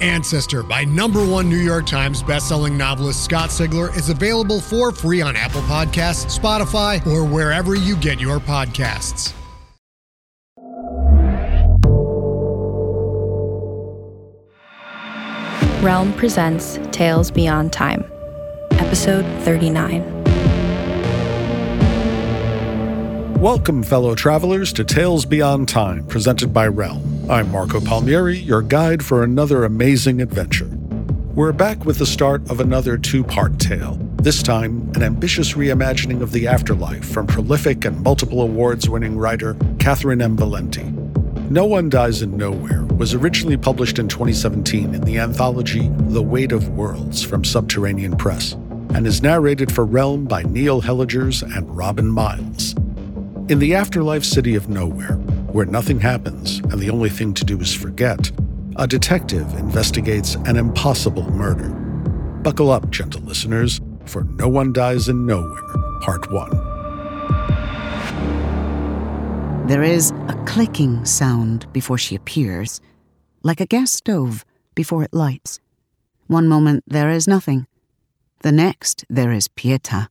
Ancestor by number one New York Times bestselling novelist Scott Sigler is available for free on Apple Podcasts, Spotify, or wherever you get your podcasts. Realm presents Tales Beyond Time, Episode 39. Welcome, fellow travelers, to Tales Beyond Time, presented by Realm. I'm Marco Palmieri, your guide for another amazing adventure. We're back with the start of another two part tale. This time, an ambitious reimagining of the afterlife from prolific and multiple awards winning writer Catherynne M. Valente. No One Dies in Nowhere was originally published in 2017 in the anthology The Weight of Worlds from Subterranean Press and is narrated for Realm by Neil Hellegers and Robin Miles. In the afterlife city of nowhere, where nothing happens and the only thing to do is forget, a detective investigates an impossible murder. Buckle up, gentle listeners, for No One Dies in Nowhere, Part 1. There is a clicking sound before she appears, like a gas stove before it lights. One moment there is nothing, the next there is Pieta,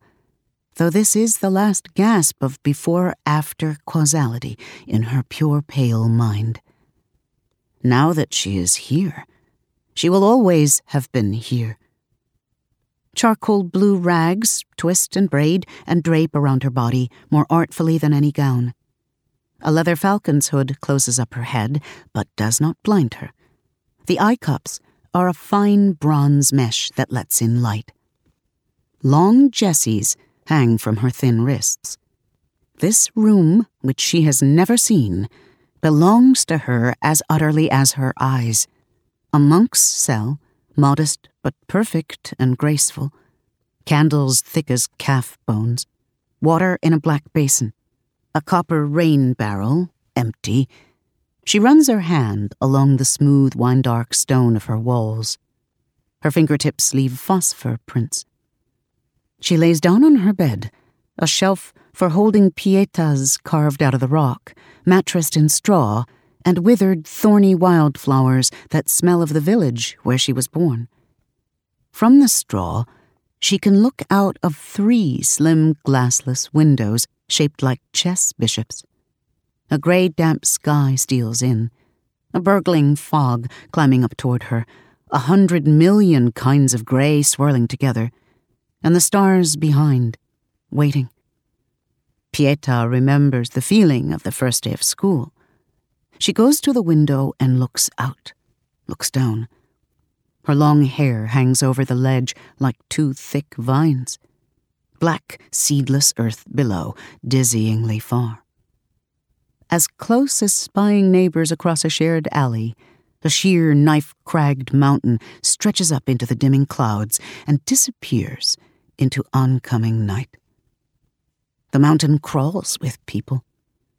though this is the last gasp of before after causality in her pure pale mind. Now that she is here, she will always have been here. Charcoal blue rags twist and braid and drape around her body more artfully than any gown. A leather falcon's hood closes up her head, but does not blind her. The eye cups are a fine bronze mesh that lets in light. Long jesses hang from her thin wrists. This room, which she has never seen, belongs to her as utterly as her eyes. A monk's cell, modest but perfect and graceful, candles thick as calf bones, water in a black basin, a copper rain barrel, empty. She runs her hand along the smooth, wine dark stone of her walls. Her fingertips leave phosphor prints. She lays down on her bed, a shelf for holding pietas carved out of the rock, mattressed in straw, and withered, thorny wildflowers that smell of the village where she was born. From the straw, she can look out of three slim glassless windows shaped like chess bishops. A gray, damp sky steals in, a burgling fog climbing up toward her, a hundred million kinds of gray swirling together, and the stars behind, waiting. Pieta remembers the feeling of the first day of school. She goes to the window and looks out, looks down. Her long hair hangs over the ledge like two thick vines black, seedless earth below, dizzyingly far. As close as spying neighbors across a shared alley, the sheer, knife cragged mountain stretches up into the dimming clouds and disappears into oncoming night. The mountain crawls with people.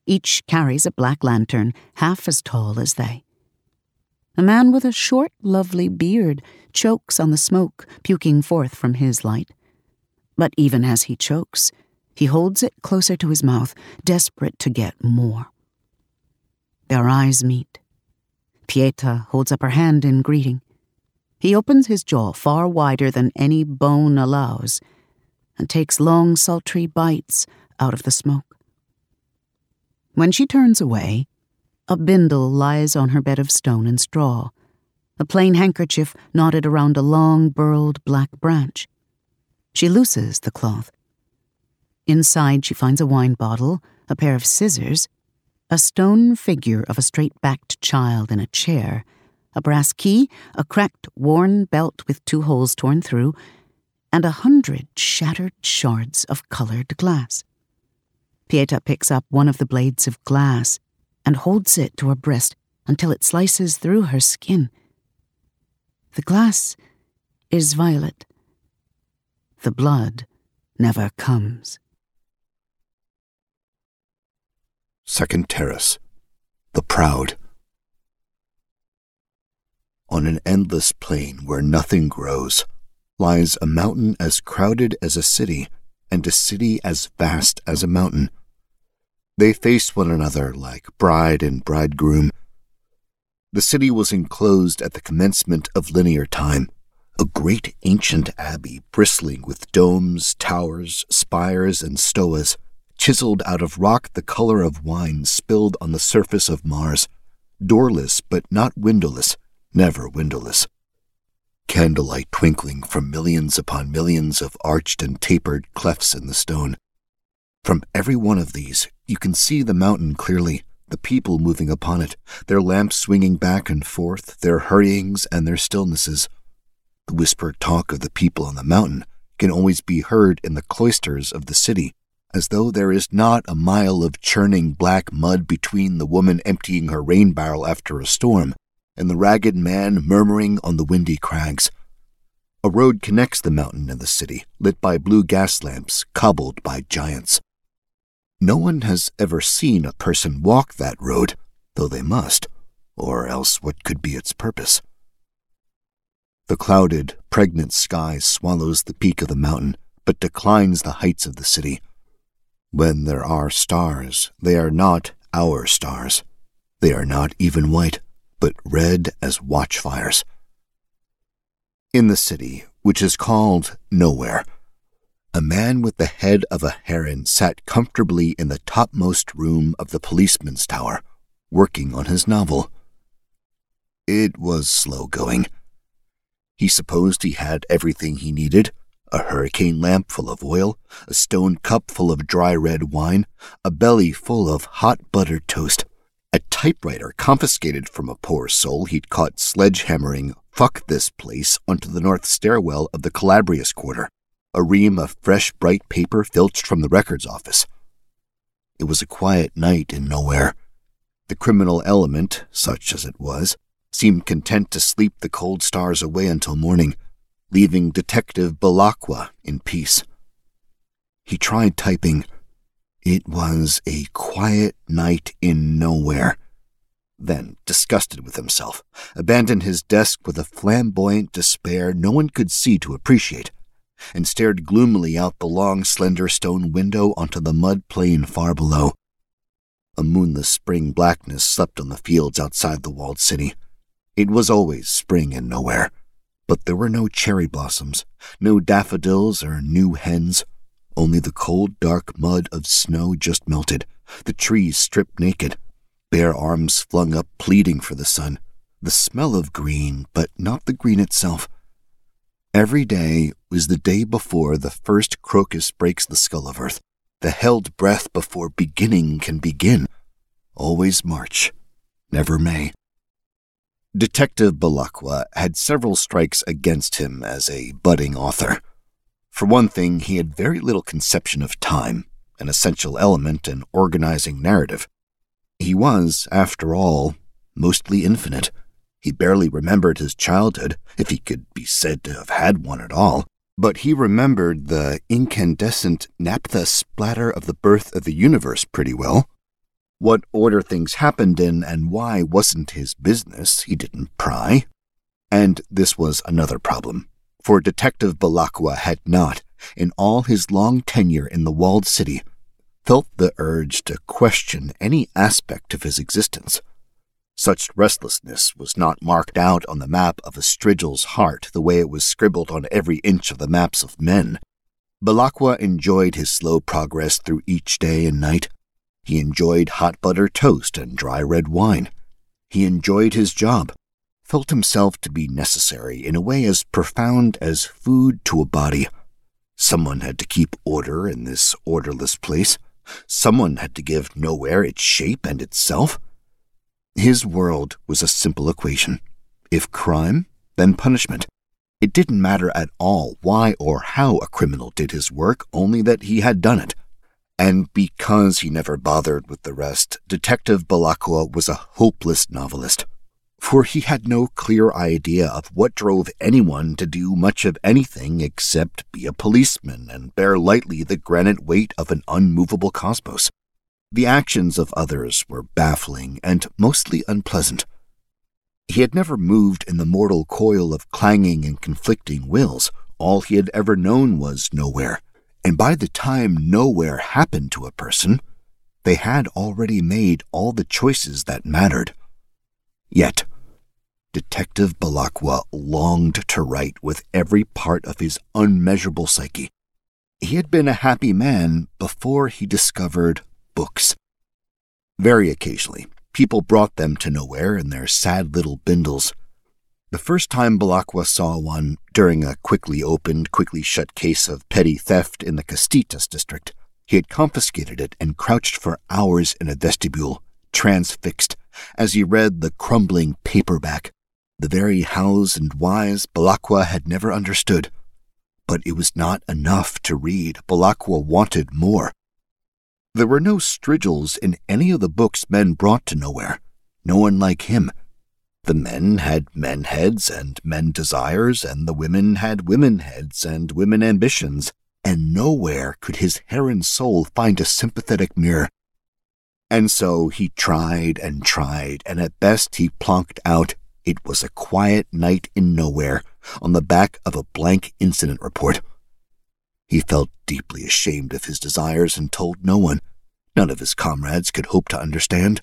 Each carries a black lantern half as tall as they. A man with a short, lovely beard chokes on the smoke puking forth from his light. But even as he chokes, he holds it closer to his mouth, desperate to get more. Their eyes meet. Pieta holds up her hand in greeting. He opens his jaw far wider than any bone allows and takes long, sultry bites out of the smoke. When she turns away, a bindle lies on her bed of stone and straw, a plain handkerchief knotted around a long, burled black branch. She looses the cloth. Inside, she finds a wine bottle, a pair of scissors, a stone figure of a straight backed child in a chair, a brass key, a cracked, worn belt with two holes torn through, and a hundred shattered shards of colored glass. Pieta picks up one of the blades of glass and holds it to her breast until it slices through her skin. The glass is violet. The blood never comes. Second Terrace, The Proud. On an endless plain where nothing grows lies a mountain as crowded as a city and a city as vast as a mountain. They face one another like bride and bridegroom. The city was enclosed at the commencement of linear time, a great ancient abbey bristling with domes, towers, spires, and stoas, chiseled out of rock the color of wine spilled on the surface of Mars, doorless but not windowless, never windowless. Candlelight twinkling from millions upon millions of arched and tapered clefts in the stone. From every one of these, you can see the mountain clearly, the people moving upon it, their lamps swinging back and forth, their hurryings and their stillnesses. The whispered talk of the people on the mountain can always be heard in the cloisters of the city, as though there is not a mile of churning black mud between the woman emptying her rain barrel after a storm and the ragged man murmuring on the windy crags. A road connects the mountain and the city, lit by blue gas lamps, cobbled by giants. No one has ever seen a person walk that road, though they must, or else what could be its purpose? The clouded, pregnant sky swallows the peak of the mountain, but declines the heights of the city. When there are stars, they are not our stars. They are not even white but red as watchfires. In the city, which is called Nowhere, a man with the head of a heron sat comfortably in the topmost room of the policeman's tower, working on his novel. It was slow going. He supposed he had everything he needed a hurricane lamp full of oil, a stone cup full of dry red wine, a belly full of hot buttered toast, a typewriter confiscated from a poor soul he'd caught sledgehammering fuck this place onto the north stairwell of the Calabrius Quarter, a ream of fresh bright paper filched from the records office. It was a quiet night in nowhere. The criminal element, such as it was, seemed content to sleep the cold stars away until morning, leaving Detective Belacqua in peace. He tried typing it was a quiet night in nowhere. Then, disgusted with himself, abandoned his desk with a flamboyant despair no one could see to appreciate, and stared gloomily out the long, slender stone window onto the mud plain far below. A moonless spring blackness slept on the fields outside the walled city. It was always spring in nowhere, but there were no cherry blossoms, no daffodils or new hens. Only the cold, dark mud of snow just melted, the trees stripped naked, bare arms flung up pleading for the sun, the smell of green, but not the green itself. Every day was the day before the first crocus breaks the skull of earth, the held breath before beginning can begin. Always March, never May. Detective Belacqua had several strikes against him as a budding author. For one thing, he had very little conception of time, an essential element in organizing narrative. He was, after all, mostly infinite. He barely remembered his childhood, if he could be said to have had one at all, but he remembered the incandescent naphtha splatter of the birth of the universe pretty well. What order things happened in and why wasn't his business, he didn't pry. And this was another problem for Detective Belacqua had not, in all his long tenure in the walled city, felt the urge to question any aspect of his existence. Such restlessness was not marked out on the map of a Strigil's heart the way it was scribbled on every inch of the maps of men. Belacqua enjoyed his slow progress through each day and night. He enjoyed hot butter toast and dry red wine. He enjoyed his job, felt himself to be necessary in a way as profound as food to a body. Someone had to keep order in this orderless place. Someone had to give nowhere its shape and itself. His world was a simple equation. If crime, then punishment. It didn't matter at all why or how a criminal did his work, only that he had done it. And because he never bothered with the rest, Detective Belacqua was a hopeless novelist. For he had no clear idea of what drove anyone to do much of anything except be a policeman and bear lightly the granite weight of an unmovable cosmos. The actions of others were baffling and mostly unpleasant. He had never moved in the mortal coil of clanging and conflicting wills. All he had ever known was nowhere. And by the time nowhere happened to a person, they had already made all the choices that mattered. Yet, Detective Belacqua longed to write with every part of his unmeasurable psyche. He had been a happy man before he discovered books. Very occasionally, people brought them to nowhere in their sad little bindles. The first time Belacqua saw one, during a quickly opened, quickly shut case of petty theft in the Castitas district, he had confiscated it and crouched for hours in a vestibule, transfixed, as he read the crumbling paperback, the very hows and whys Belacqua had never understood. But it was not enough to read. Belacqua wanted more. There were no Strigils in any of the books men brought to nowhere. No one like him. The men had men heads and men desires, and the women had women heads and women ambitions, and nowhere could his heron soul find a sympathetic mirror. And so he tried and tried, and at best he plonked out, It was a quiet night in nowhere, on the back of a blank incident report. He felt deeply ashamed of his desires and told no one. None of his comrades could hope to understand.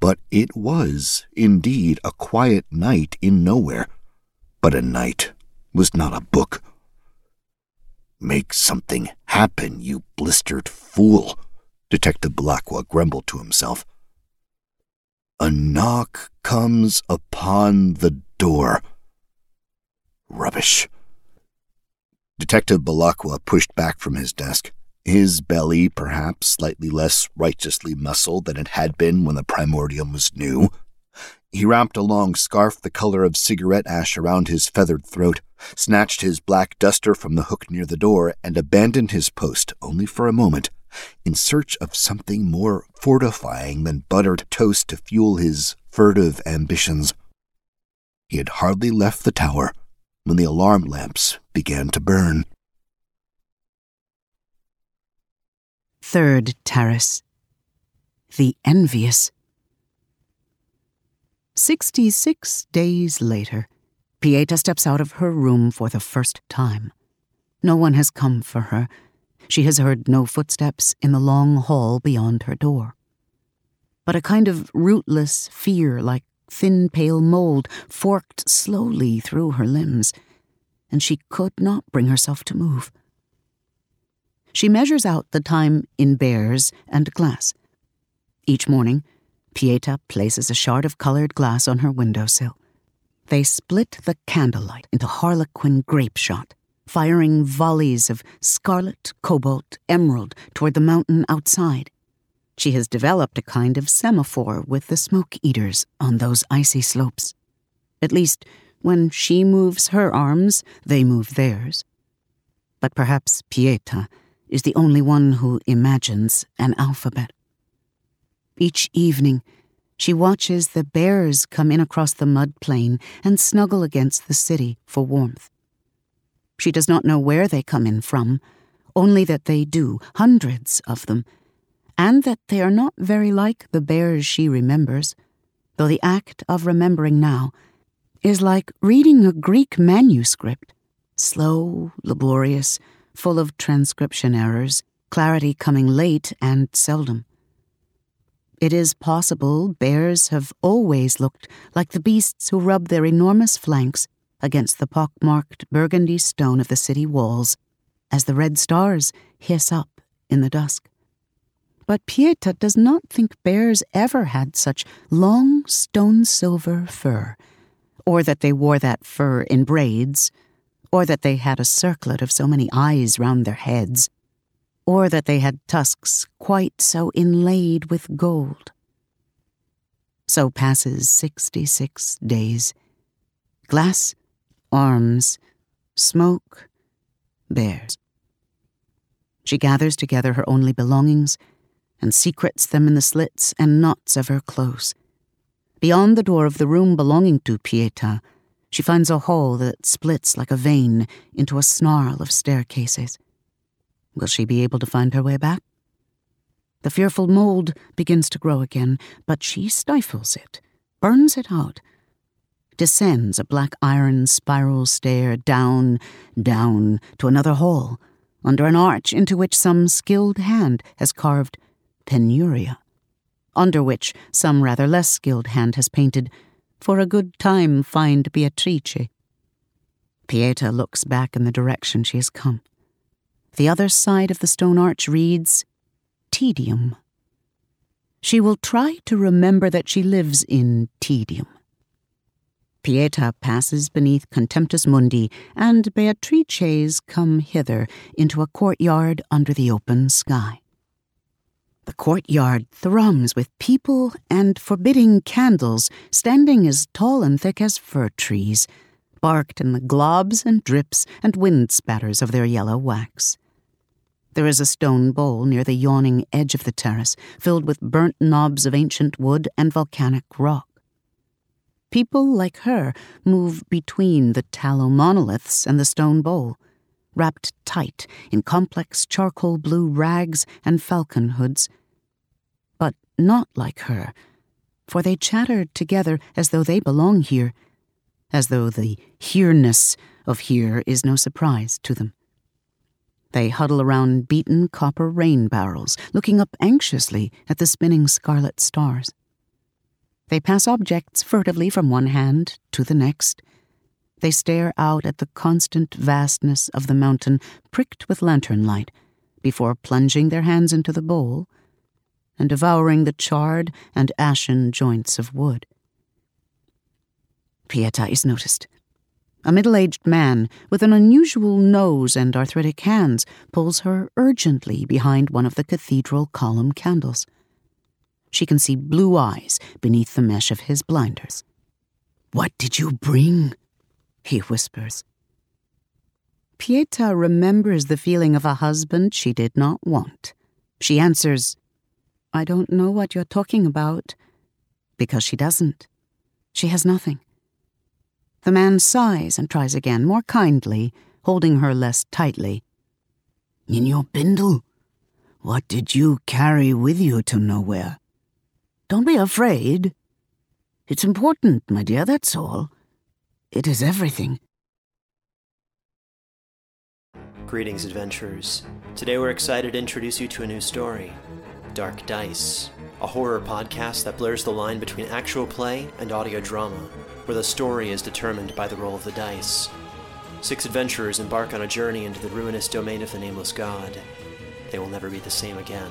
But it was, indeed, a quiet night in nowhere. But a night was not a book. Make something happen, you blistered fool, Detective Belacqua grumbled to himself. A knock comes upon the door. Rubbish. Detective Belacqua pushed back from his desk, his belly perhaps slightly less righteously muscled than it had been when the primordium was new. He wrapped a long scarf the color of cigarette ash around his feathered throat, snatched his black duster from the hook near the door, and abandoned his post only for a moment, in search of something more fortifying than buttered toast to fuel his furtive ambitions. He had hardly left the tower when the alarm lamps began to burn. Third Terrace The Envious. Sixty six days later, Pieta steps out of her room for the first time. No one has come for her. She has heard no footsteps in the long hall beyond her door. But a kind of rootless fear, like thin pale mold forked slowly through her limbs, and she could not bring herself to move. She measures out the time in bears and glass. Each morning, Pieta places a shard of colored glass on her windowsill. They split the candlelight into harlequin grape shot, firing volleys of scarlet, cobalt, emerald toward the mountain outside. She has developed a kind of semaphore with the smoke eaters on those icy slopes. At least, when she moves her arms, they move theirs. But perhaps Pieta is the only one who imagines an alphabet. Each evening, she watches the bears come in across the mud plain and snuggle against the city for warmth. She does not know where they come in from, only that they do, hundreds of them, and that they are not very like the bears she remembers, though the act of remembering now is like reading a Greek manuscript, slow, laborious, full of transcription errors, clarity coming late and seldom. It is possible bears have always looked like the beasts who rub their enormous flanks against the pockmarked burgundy stone of the city walls as the red stars hiss up in the dusk. But Pieta does not think bears ever had such long stone silver fur, or that they wore that fur in braids, or that they had a circlet of so many eyes round their heads, or that they had tusks quite so inlaid with gold. So passes sixty six days. Glass, arms, smoke, bears. She gathers together her only belongings and secrets them in the slits and knots of her clothes. Beyond the door of the room belonging to Pieta, she finds a hall that splits like a vein into a snarl of staircases. Will she be able to find her way back? The fearful mold begins to grow again, but she stifles it, burns it out, descends a black iron spiral stair down, down to another hall, under an arch into which some skilled hand has carved penuria, under which some rather less skilled hand has painted, For a good time find Beatrice. Pieta looks back in the direction she has come. The other side of the stone arch reads, Tedium. She will try to remember that she lives in tedium. Pieta passes beneath Contemptus Mundi, and Beatrices come hither into a courtyard under the open sky. The courtyard thrums with people and forbidding candles standing as tall and thick as fir trees, barked in the globs and drips and wind spatters of their yellow wax. There is a stone bowl near the yawning edge of the terrace, filled with burnt knobs of ancient wood and volcanic rock. People like her move between the tallow monoliths and the stone bowl, wrapped tight in complex charcoal blue rags and falcon hoods. But not like her, for they chatter together as though they belong here, as though the here-ness of here is no surprise to them. They huddle around beaten copper rain barrels, looking up anxiously at the spinning scarlet stars. They pass objects furtively from one hand to the next. They stare out at the constant vastness of the mountain pricked with lantern light before plunging their hands into the bowl and devouring the charred and ashen joints of wood. Pieta is noticed. A middle aged man with an unusual nose and arthritic hands pulls her urgently behind one of the cathedral column candles. She can see blue eyes beneath the mesh of his blinders. What did you bring? he whispers. Pieta remembers the feeling of a husband she did not want. She answers, I don't know what you're talking about. Because she doesn't. She has nothing. The man sighs and tries again, more kindly, holding her less tightly. In your bindle? What did you carry with you to nowhere? Don't be afraid. It's important, my dear, that's all. It is everything. Greetings, adventurers. Today we're excited to introduce you to a new story Dark Dice, a horror podcast that blurs the line between actual play and audio drama, where the story is determined by the roll of the dice. Six adventurers embark on a journey into the ruinous domain of the Nameless God. They will never be the same again.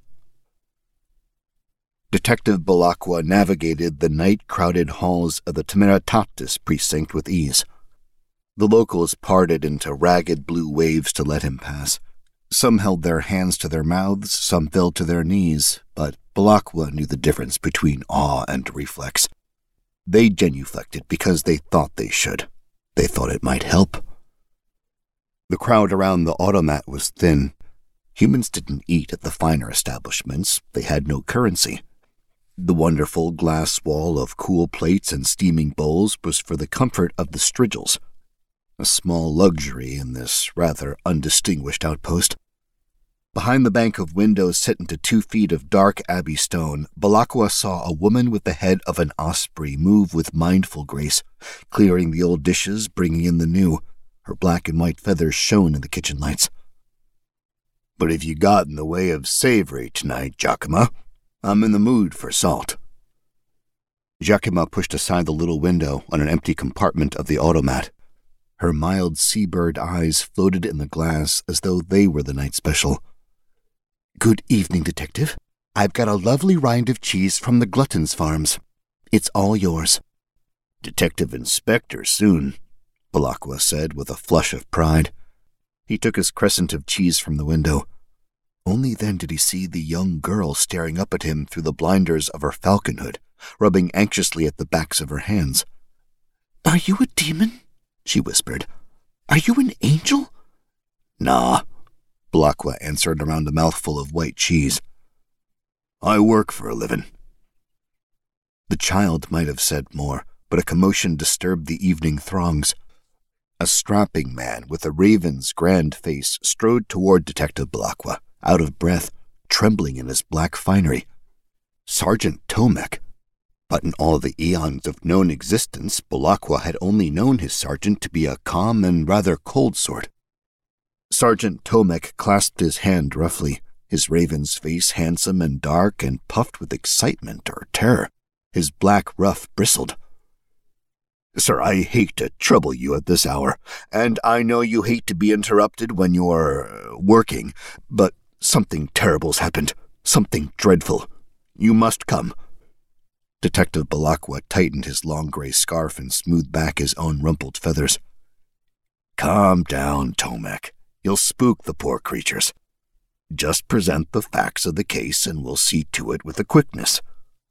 Detective Belacqua navigated the night crowded halls of the Temeritatis precinct with ease. The locals parted into ragged blue waves to let him pass. Some held their hands to their mouths, some fell to their knees, but Belacqua knew the difference between awe and reflex. They genuflected because they thought they should. They thought it might help. The crowd around the automat was thin. Humans didn't eat at the finer establishments, they had no currency. The wonderful glass wall of cool plates and steaming bowls was for the comfort of the strigils, a small luxury in this rather undistinguished outpost. Behind the bank of windows set into two feet of dark abbey stone, Belacqua saw a woman with the head of an osprey move with mindful grace, clearing the old dishes, bringing in the new. Her black and white feathers shone in the kitchen lights. But have you got in the way of savory tonight, Giacomo, I'm in the mood for salt. Giacomo pushed aside the little window on an empty compartment of the automat. Her mild seabird eyes floated in the glass as though they were the night special. Good evening, Detective. I've got a lovely rind of cheese from the Gluttons Farms. It's all yours. Detective Inspector soon, Belacqua said with a flush of pride. He took his crescent of cheese from the window. Only then did he see the young girl staring up at him through the blinders of her falcon hood, rubbing anxiously at the backs of her hands. Are you a demon? she whispered. Are you an angel? Nah, Belacqua answered around a mouthful of white cheese. I work for a living. The child might have said more, but a commotion disturbed the evening throngs. A strapping man with a raven's grand face strode toward Detective Belacqua, out of breath, trembling in his black finery. Sergeant Tomek. But in all the eons of known existence, Belacqua had only known his sergeant to be a calm and rather cold sort. Sergeant Tomek clasped his hand roughly, his raven's face handsome and dark and puffed with excitement or terror. His black ruff bristled. Sir, I hate to trouble you at this hour, and I know you hate to be interrupted when you're uh, working, but something terrible's happened. Something dreadful. You must come. Detective Belacqua tightened his long gray scarf and smoothed back his own rumpled feathers. Calm down, Tomek. You'll spook the poor creatures. Just present the facts of the case and we'll see to it with a quickness.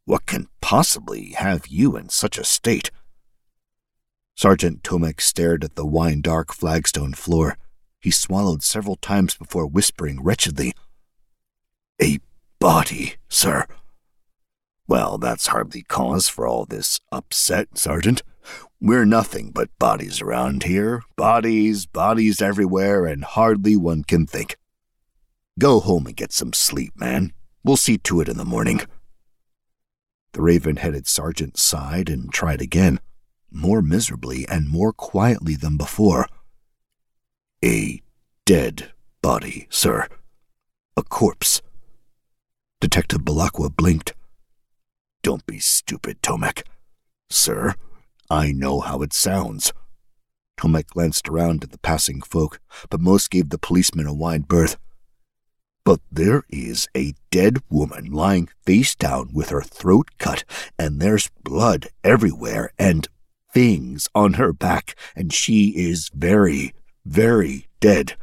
What can possibly have you in such a state? Sergeant Tomek stared at the wine dark flagstone floor. He swallowed several times before whispering wretchedly, A body, sir. Well, that's hardly cause for all this upset, Sergeant. We're nothing but bodies around here. Bodies, bodies everywhere, and hardly one can think. Go home and get some sleep, man. We'll see to it in the morning. The raven headed sergeant sighed and tried again, more miserably and more quietly than before. A dead body, sir. A corpse. Detective Belacqua blinked. Don't be stupid, Tomek. Sir, I know how it sounds. Tomek glanced around at the passing folk, but most gave the policeman a wide berth. But there is a dead woman lying face down with her throat cut, and there's blood everywhere, and things on her back, and she is very, very dead.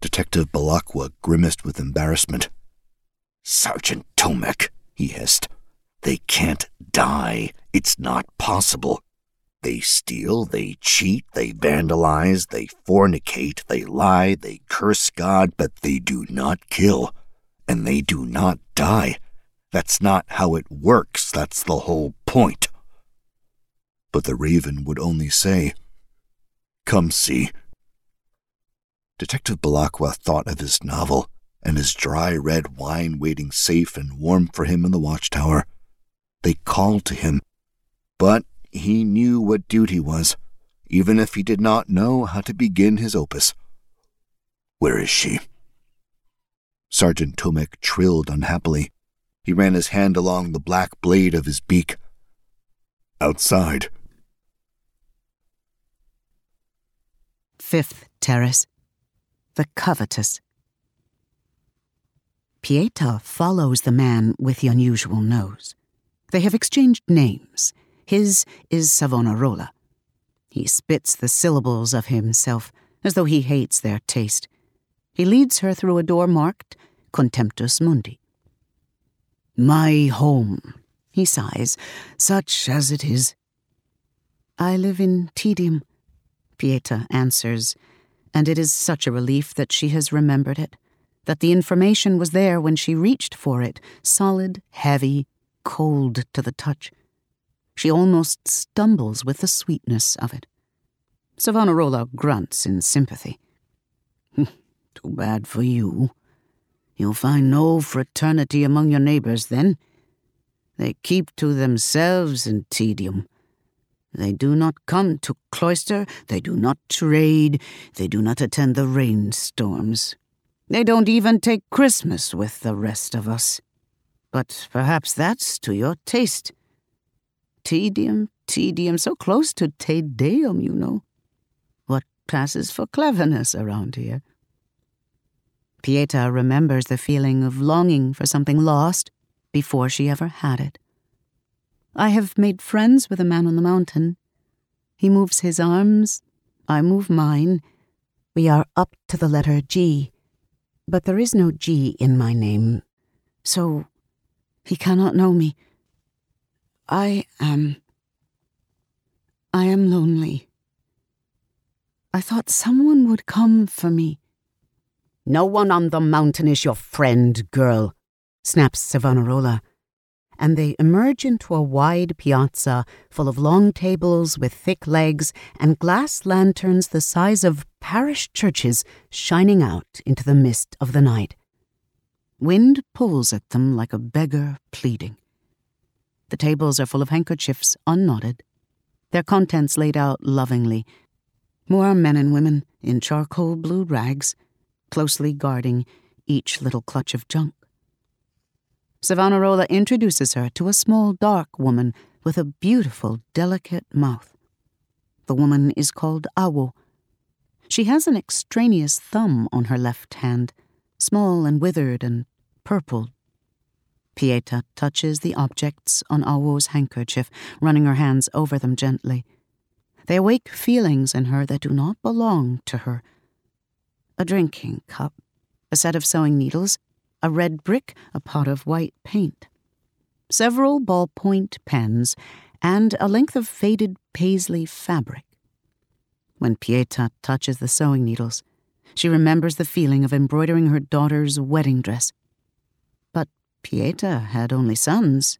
Detective Belacqua grimaced with embarrassment. Sergeant Tomek, he hissed. They can't die. It's not possible. They steal, they cheat, they vandalize, they fornicate, they lie, they curse God, but they do not kill. And they do not die. That's not how it works. That's the whole point. But the raven would only say, Come see. Detective Belacqua thought of his novel and his dry red wine waiting safe and warm for him in the watchtower. They called to him, but he knew what duty was, even if he did not know how to begin his opus. Where is she? Sergeant Tomek trilled unhappily. He ran his hand along the black blade of his beak. Outside. Fifth Terrace. The Covetous. Pieta follows the man with the unusual nose. They have exchanged names. His is Savonarola. He spits the syllables of himself as though he hates their taste. He leads her through a door marked Contemptus Mundi. My home, he sighs, such as it is. I live in tedium, Pieta answers, and it is such a relief that she has remembered it, that the information was there when she reached for it, solid, heavy, cold to the touch. She almost stumbles with the sweetness of it. Savonarola grunts in sympathy. Too bad for you. You'll find no fraternity among your neighbors then. They keep to themselves in tedium. They do not come to cloister, they do not trade, they do not attend the rainstorms. They don't even take Christmas with the rest of us. But perhaps that's to your taste. Tedium, tedium, so close to Te Deum, you know. What passes for cleverness around here? Pieta remembers the feeling of longing for something lost before she ever had it. I have made friends with a man on the mountain. He moves his arms, I move mine. We are up to the letter G, but there is no G in my name, so he cannot know me. I am. I am lonely. I thought someone would come for me. No one on the mountain is your friend, girl, snaps Savonarola. And they emerge into a wide piazza full of long tables with thick legs and glass lanterns the size of parish churches shining out into the mist of the night. Wind pulls at them like a beggar pleading. The tables are full of handkerchiefs unknotted, their contents laid out lovingly. More men and women in charcoal blue rags, closely guarding each little clutch of junk. Savonarola introduces her to a small, dark woman with a beautiful, delicate mouth. The woman is called Awo. She has an extraneous thumb on her left hand, small and withered and purple Pieta touches the objects on Awo's handkerchief, running her hands over them gently. They awake feelings in her that do not belong to her. A drinking cup, a set of sewing needles, a red brick, a pot of white paint, several ballpoint pens, and a length of faded paisley fabric. When Pieta touches the sewing needles, she remembers the feeling of embroidering her daughter's wedding dress But Pieta had only sons,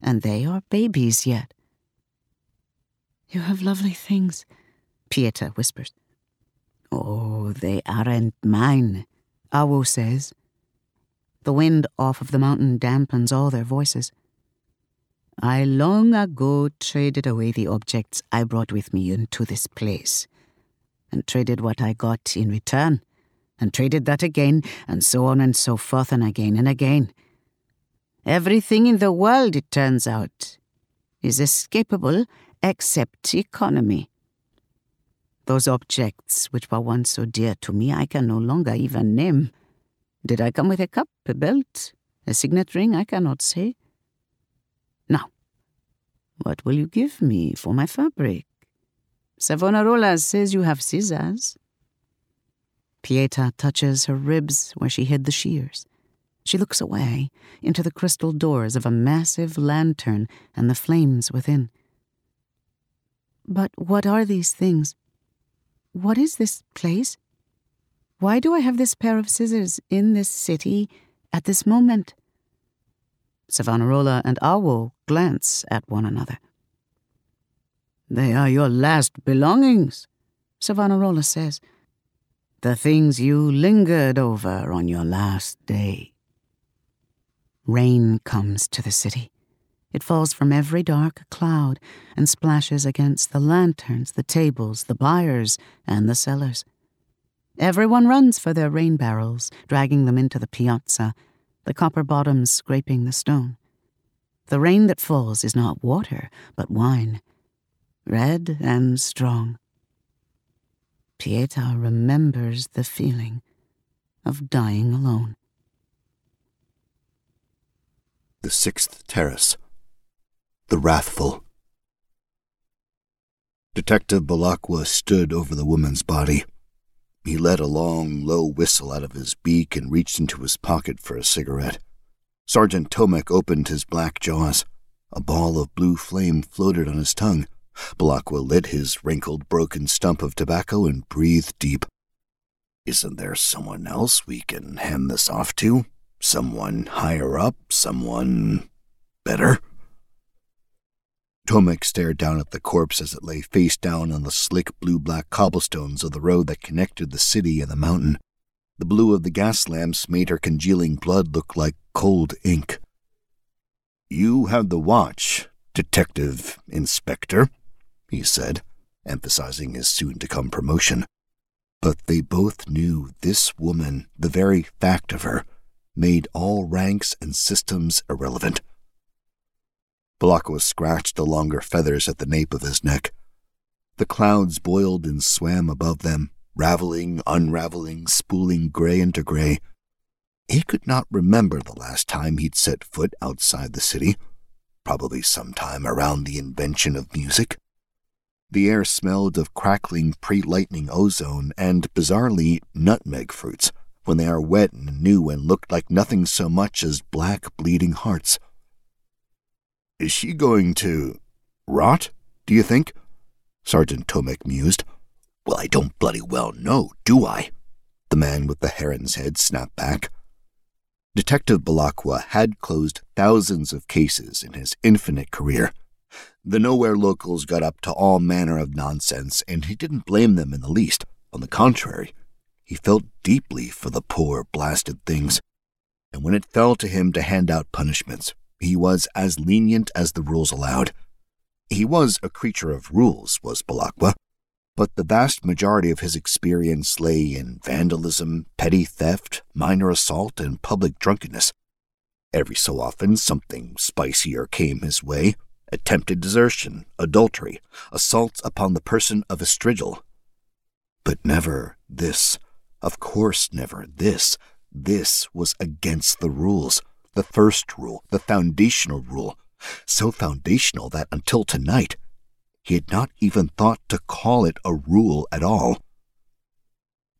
and they are babies yet. You have lovely things, Pieta whispers. Oh, they aren't mine, Awo says. The wind off of the mountain dampens all their voices. I long ago traded away the objects I brought with me into this place, and traded what I got in return, and traded that again, and so on and so forth, and again and again. Everything in the world, it turns out, is escapable except economy. Those objects which were once so dear to me, I can no longer even name. Did I come with a cup, a belt, a signet ring? I cannot say. Now, what will you give me for my fabric? Savonarola says you have scissors. Pieta touches her ribs where she hid the shears. She looks away into the crystal doors of a massive lantern and the flames within. But what are these things? What is this place? Why do I have this pair of scissors in this city at this moment? Savonarola and Awo glance at one another. They are your last belongings, Savonarola says. The things you lingered over on your last day. Rain comes to the city. It falls from every dark cloud and splashes against the lanterns, the tables, the buyers, and the sellers. Everyone runs for their rain barrels, dragging them into the piazza, the copper bottoms scraping the stone. The rain that falls is not water, but wine, red and strong. Pieta remembers the feeling of dying alone. the sixth terrace. The Wrathful. Detective Belacqua stood over the woman's body. He let a long, low whistle out of his beak and reached into his pocket for a cigarette. Sergeant Tomek opened his black jaws. A ball of blue flame floated on his tongue. Belacqua lit his wrinkled, broken stump of tobacco and breathed deep. Isn't there someone else we can hand this off to? Someone higher up? Someone better? Tomek stared down at the corpse as it lay face down on the slick blue black cobblestones of the road that connected the city and the mountain. The blue of the gas lamps made her congealing blood look like cold ink. You have the watch, Detective Inspector, he said, emphasizing his soon to come promotion. But they both knew this woman, the very fact of her, made all ranks and systems irrelevant. Belacqua scratched the longer feathers at the nape of his neck. The clouds boiled and swam above them, raveling, unraveling, spooling gray into gray. He could not remember the last time he'd set foot outside the city, probably sometime around the invention of music. The air smelled of crackling pre lightning ozone and, bizarrely, nutmeg fruits when they are wet and new and looked like nothing so much as black bleeding hearts. Is she going to rot, do you think? Sergeant Tomek mused. Well, I don't bloody well know, do I? The man with the heron's head snapped back. Detective Belacqua had closed thousands of cases in his infinite career. The nowhere locals got up to all manner of nonsense, and he didn't blame them in the least. On the contrary, he felt deeply for the poor, blasted things. And when it fell to him to hand out punishments, he was as lenient as the rules allowed. He was a creature of rules, was Belacqua, but the vast majority of his experience lay in vandalism, petty theft, minor assault, and public drunkenness. Every so often, something spicier came his way attempted desertion, adultery, assaults upon the person of a strigil. But never this. Of course, never this. This was against the rules. The first rule, the foundational rule. So foundational that until tonight, he had not even thought to call it a rule at all.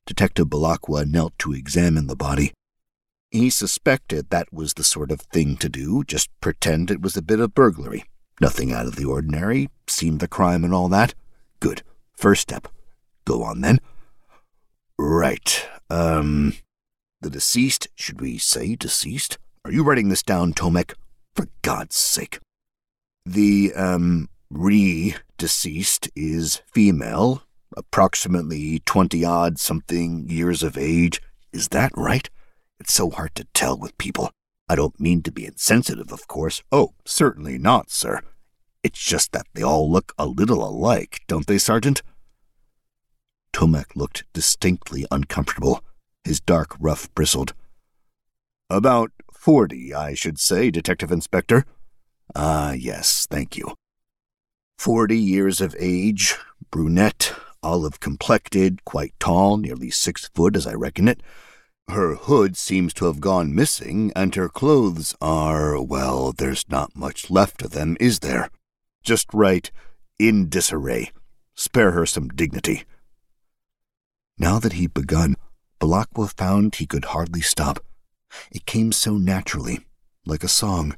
Detective Belacqua knelt to examine the body. He suspected that was the sort of thing to do, just pretend it was a bit of burglary. Nothing out of the ordinary, seemed the crime and all that. Good. First step. Go on then. Right. Um, the deceased, should we say deceased? Are you writing this down, Tomek? For God's sake. The, um, re deceased is female, approximately 20 odd something years of age. Is that right? It's so hard to tell with people. I don't mean to be insensitive, of course. Oh, certainly not, sir. It's just that they all look a little alike, don't they, Sergeant? Tomek looked distinctly uncomfortable. His dark ruff bristled. About forty, I should say, Detective Inspector. Ah, yes, thank you. Forty years of age, brunette, olive complected, quite tall, nearly six foot as I reckon it. Her hood seems to have gone missing, and her clothes are, well, there's not much left of them, is there? Just right, in disarray. Spare her some dignity. Now that he'd begun, Belacqua found he could hardly stop. It came so naturally, like a song.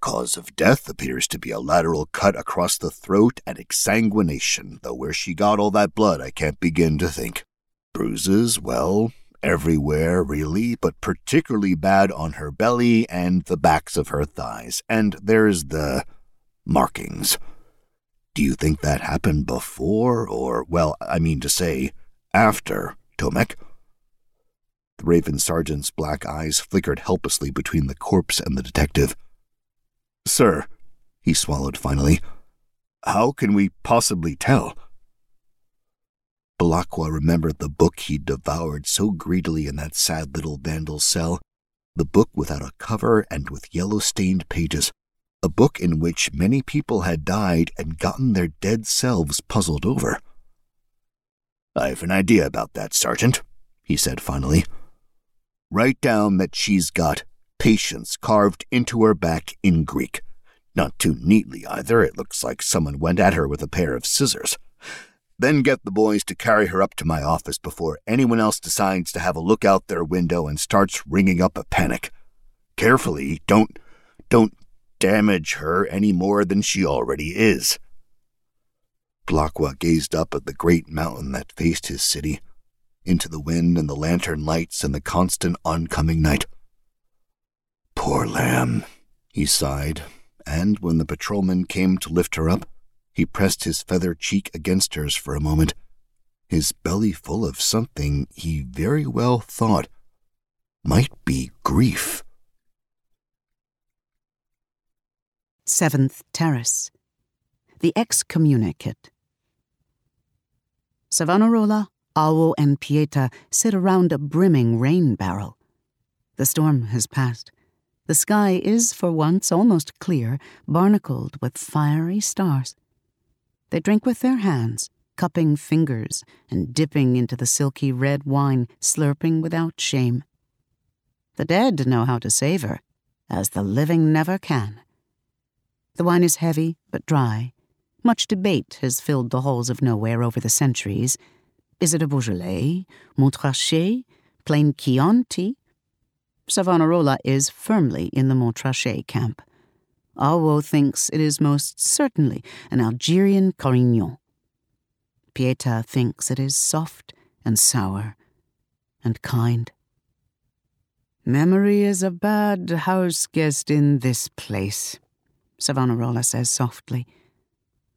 Cause of death appears to be a lateral cut across the throat and exsanguination, though where she got all that blood I can't begin to think. Bruises, well, everywhere really, but particularly bad on her belly and the backs of her thighs. And there's the markings. Do you think that happened before, or, well, I mean to say, after Tomek? The Raven Sergeant's black eyes flickered helplessly between the corpse and the detective. Sir, he swallowed finally, how can we possibly tell? Belacqua remembered the book he'd devoured so greedily in that sad little vandal cell, the book without a cover and with yellow stained pages, a book in which many people had died and gotten their dead selves puzzled over. I've an idea about that, Sergeant, he said finally. Write down that she's got patience carved into her back in Greek. Not too neatly either, it looks like someone went at her with a pair of scissors. Then get the boys to carry her up to my office before anyone else decides to have a look out their window and starts ringing up a panic. carefully. Don't, don't damage her any more than she already is. Belacqua gazed up at the great mountain that faced his city, into the wind and the lantern lights and the constant oncoming night. Poor lamb, he sighed, and when the patrolman came to lift her up, he pressed his feather cheek against hers for a moment, his belly full of something he very well thought might be grief. Seventh Terrace. The Excommunicate. Savonarola, Awo, and Pieta sit around a brimming rain barrel. The storm has passed. The sky is, for once, almost clear, barnacled with fiery stars. They drink with their hands, cupping fingers and dipping into the silky red wine, slurping without shame. The dead know how to savor, as the living never can. The wine is heavy but dry. Much debate has filled the halls of nowhere over the centuries. Is it a Beaujolais, Montrachet, plain Chianti? Savonarola is firmly in the Montrachet camp. Awo thinks it is most certainly an Algerian Carignan. Pieta thinks it is soft and sour and kind. Memory is a bad house guest in this place, Savonarola says softly.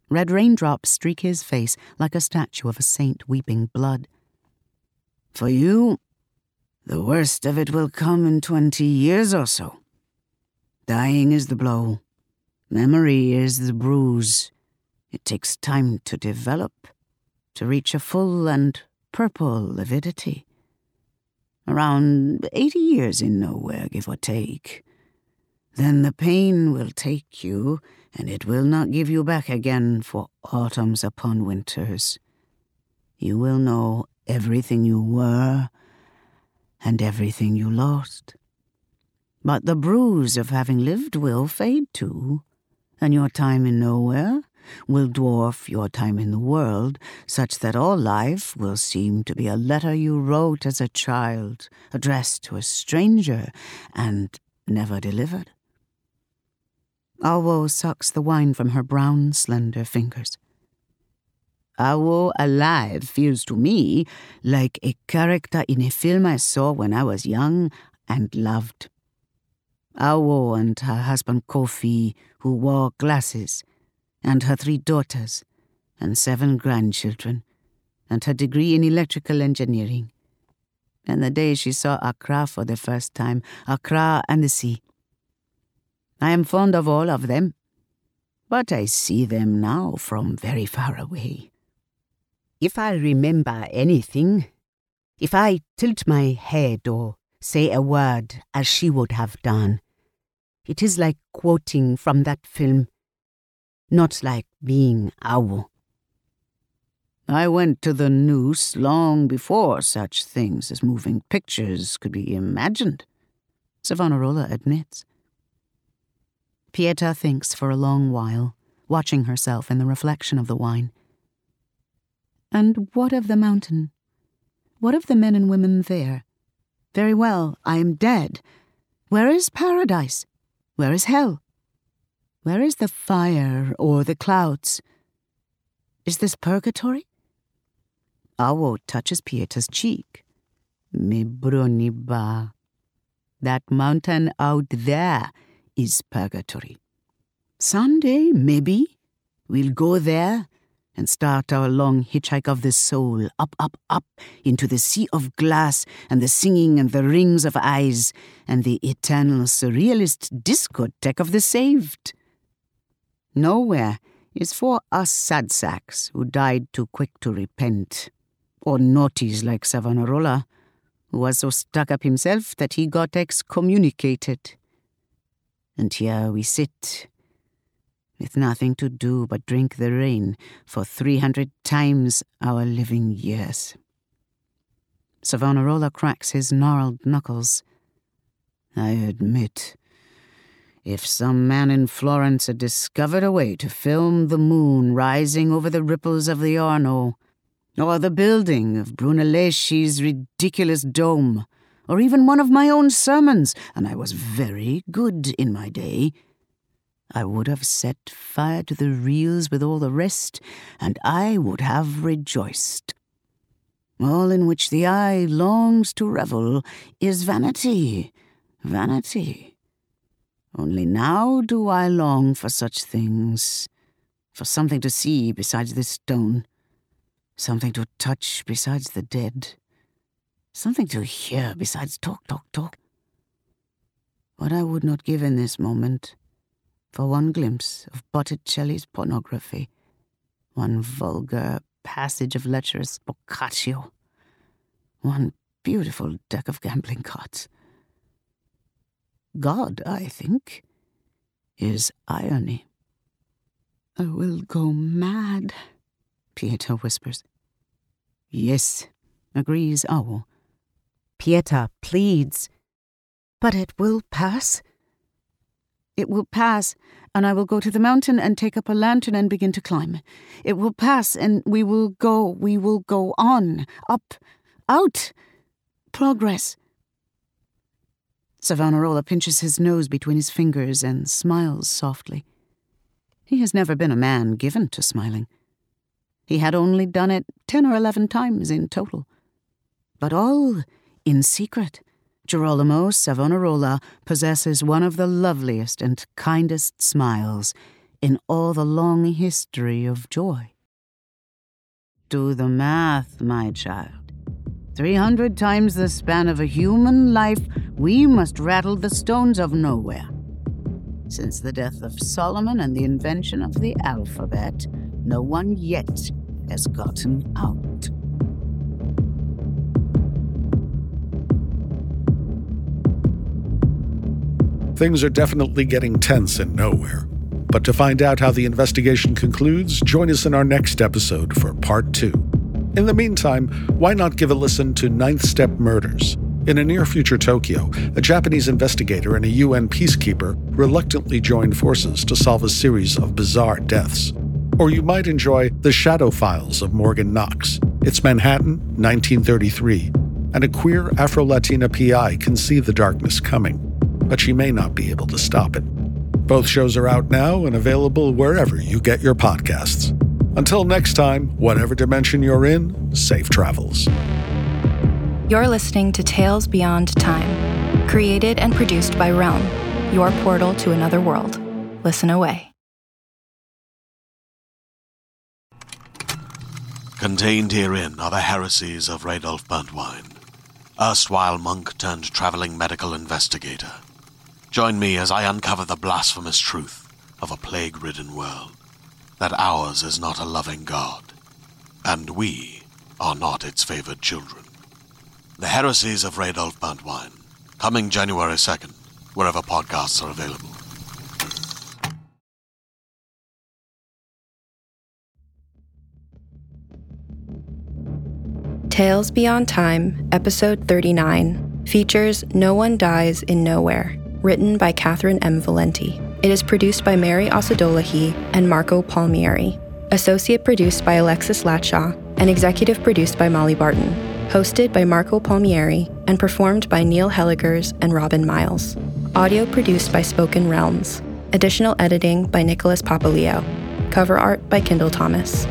Red raindrops streak his face like a statue of a saint weeping blood. For you, the worst of it will come in twenty years or so. Dying is the blow. Memory is the bruise. It takes time to develop to reach a full and purple lividity. Around eighty years in nowhere, give or take. Then the pain will take you, and it will not give you back again for autumns upon winters. You will know everything you were and everything you lost. But the bruise of having lived will fade too, and your time in nowhere will dwarf your time in the world, such that all life will seem to be a letter you wrote as a child, addressed to a stranger, and never delivered. Awo sucks the wine from her brown, slender fingers. Awo alive feels to me like a character in a film I saw when I was young and loved. Awo and her husband Kofi, who wore glasses, and her three daughters, and seven grandchildren, and her degree in electrical engineering. And the day she saw Accra for the first time, Accra and the sea. I am fond of all of them, but I see them now from very far away. If I remember anything, if I tilt my head or say a word as she would have done, it is like quoting from that film not like being Awo. I went to the noose long before such things as moving pictures could be imagined, Savonarola admits. Pieta thinks for a long while, watching herself in the reflection of the wine. And what of the mountain? What of the men and women there? Very well, I am dead. Where is paradise? Where is hell? Where is the fire or the clouds? Is this purgatory? Awo touches Pieta's cheek. Me broniba. That mountain out there is purgatory. Someday, maybe, we'll go there and start our long hitchhike of the soul up, up, up into the sea of glass and the singing and the rings of eyes and the eternal surrealist discotheque of the saved. Nowhere is for us sad sacks who died too quick to repent, or naughties like Savonarola, who was so stuck up himself that he got excommunicated. And here we sit, with nothing to do but drink the rain for three hundred times our living years. Savonarola cracks his gnarled knuckles. I admit if some man in Florence had discovered a way to film the moon rising over the ripples of the Arno, or the building of Brunelleschi's ridiculous dome, or even one of my own sermons, and I was very good in my day. I would have set fire to the reels with all the rest, and I would have rejoiced. All in which the eye longs to revel is vanity, vanity. Only now do I long for such things, for something to see besides this stone, something to touch besides the dead, something to hear besides talk, talk, talk. What I would not give in this moment for one glimpse of Botticelli's pornography, one vulgar passage of lecherous Boccaccio, one beautiful deck of gambling cards. God, I think, is irony. I will go mad, Pieta whispers. Yes, agrees Awo. Pieta pleads. But it will pass. It will pass, and I will go to the mountain and take up a lantern and begin to climb. It will pass, and we will go, we will go on, up, out. Progress. Savonarola pinches his nose between his fingers and smiles softly. He has never been a man given to smiling. He had only done it ten or eleven times in total. But all in secret Girolamo Savonarola possesses one of the loveliest and kindest smiles in all the long history of joy. Do the math, my child. Three hundred times the span of a human life, we must rattle the stones of nowhere. Since the death of Solomon and the invention of the alphabet, no one yet has gotten out. Things are definitely getting tense in nowhere. But to find out how the investigation concludes, join us in our next episode for part two. In the meantime, why not give a listen to Ninth Step Murders? In a near future Tokyo, a Japanese investigator and a UN peacekeeper reluctantly join forces to solve a series of bizarre deaths. Or you might enjoy The Shadow Files of Morgan Knox. It's Manhattan, 1933, and a queer Afro Latina PI can see the darkness coming but she may not be able to stop it. Both shows are out now and available wherever you get your podcasts. Until next time, whatever dimension you're in, safe travels. You're listening to Tales Beyond Time, created and produced by Realm, your portal to another world. Listen away. Contained herein are the heresies of Radolf Burntwine, erstwhile monk turned traveling medical investigator. Join me as I uncover the blasphemous truth of a plague ridden world that ours is not a loving God, and we are not its favored children. The Heresies of Radolf Burntwine, coming January 2nd, wherever podcasts are available. Tales Beyond Time, Episode 39, features No One Dies in Nowhere written by Catherynne M. Valente. It is produced by Mary Osadolahi and Marco Palmieri, associate produced by Alexis Latshaw, and executive produced by Molly Barton, hosted by Marco Palmieri, and performed by Neil Hellegers and Robin Miles. Audio produced by Spoken Realms. Additional editing by Nicholas Papaleo. Cover art by Kendall Thomas.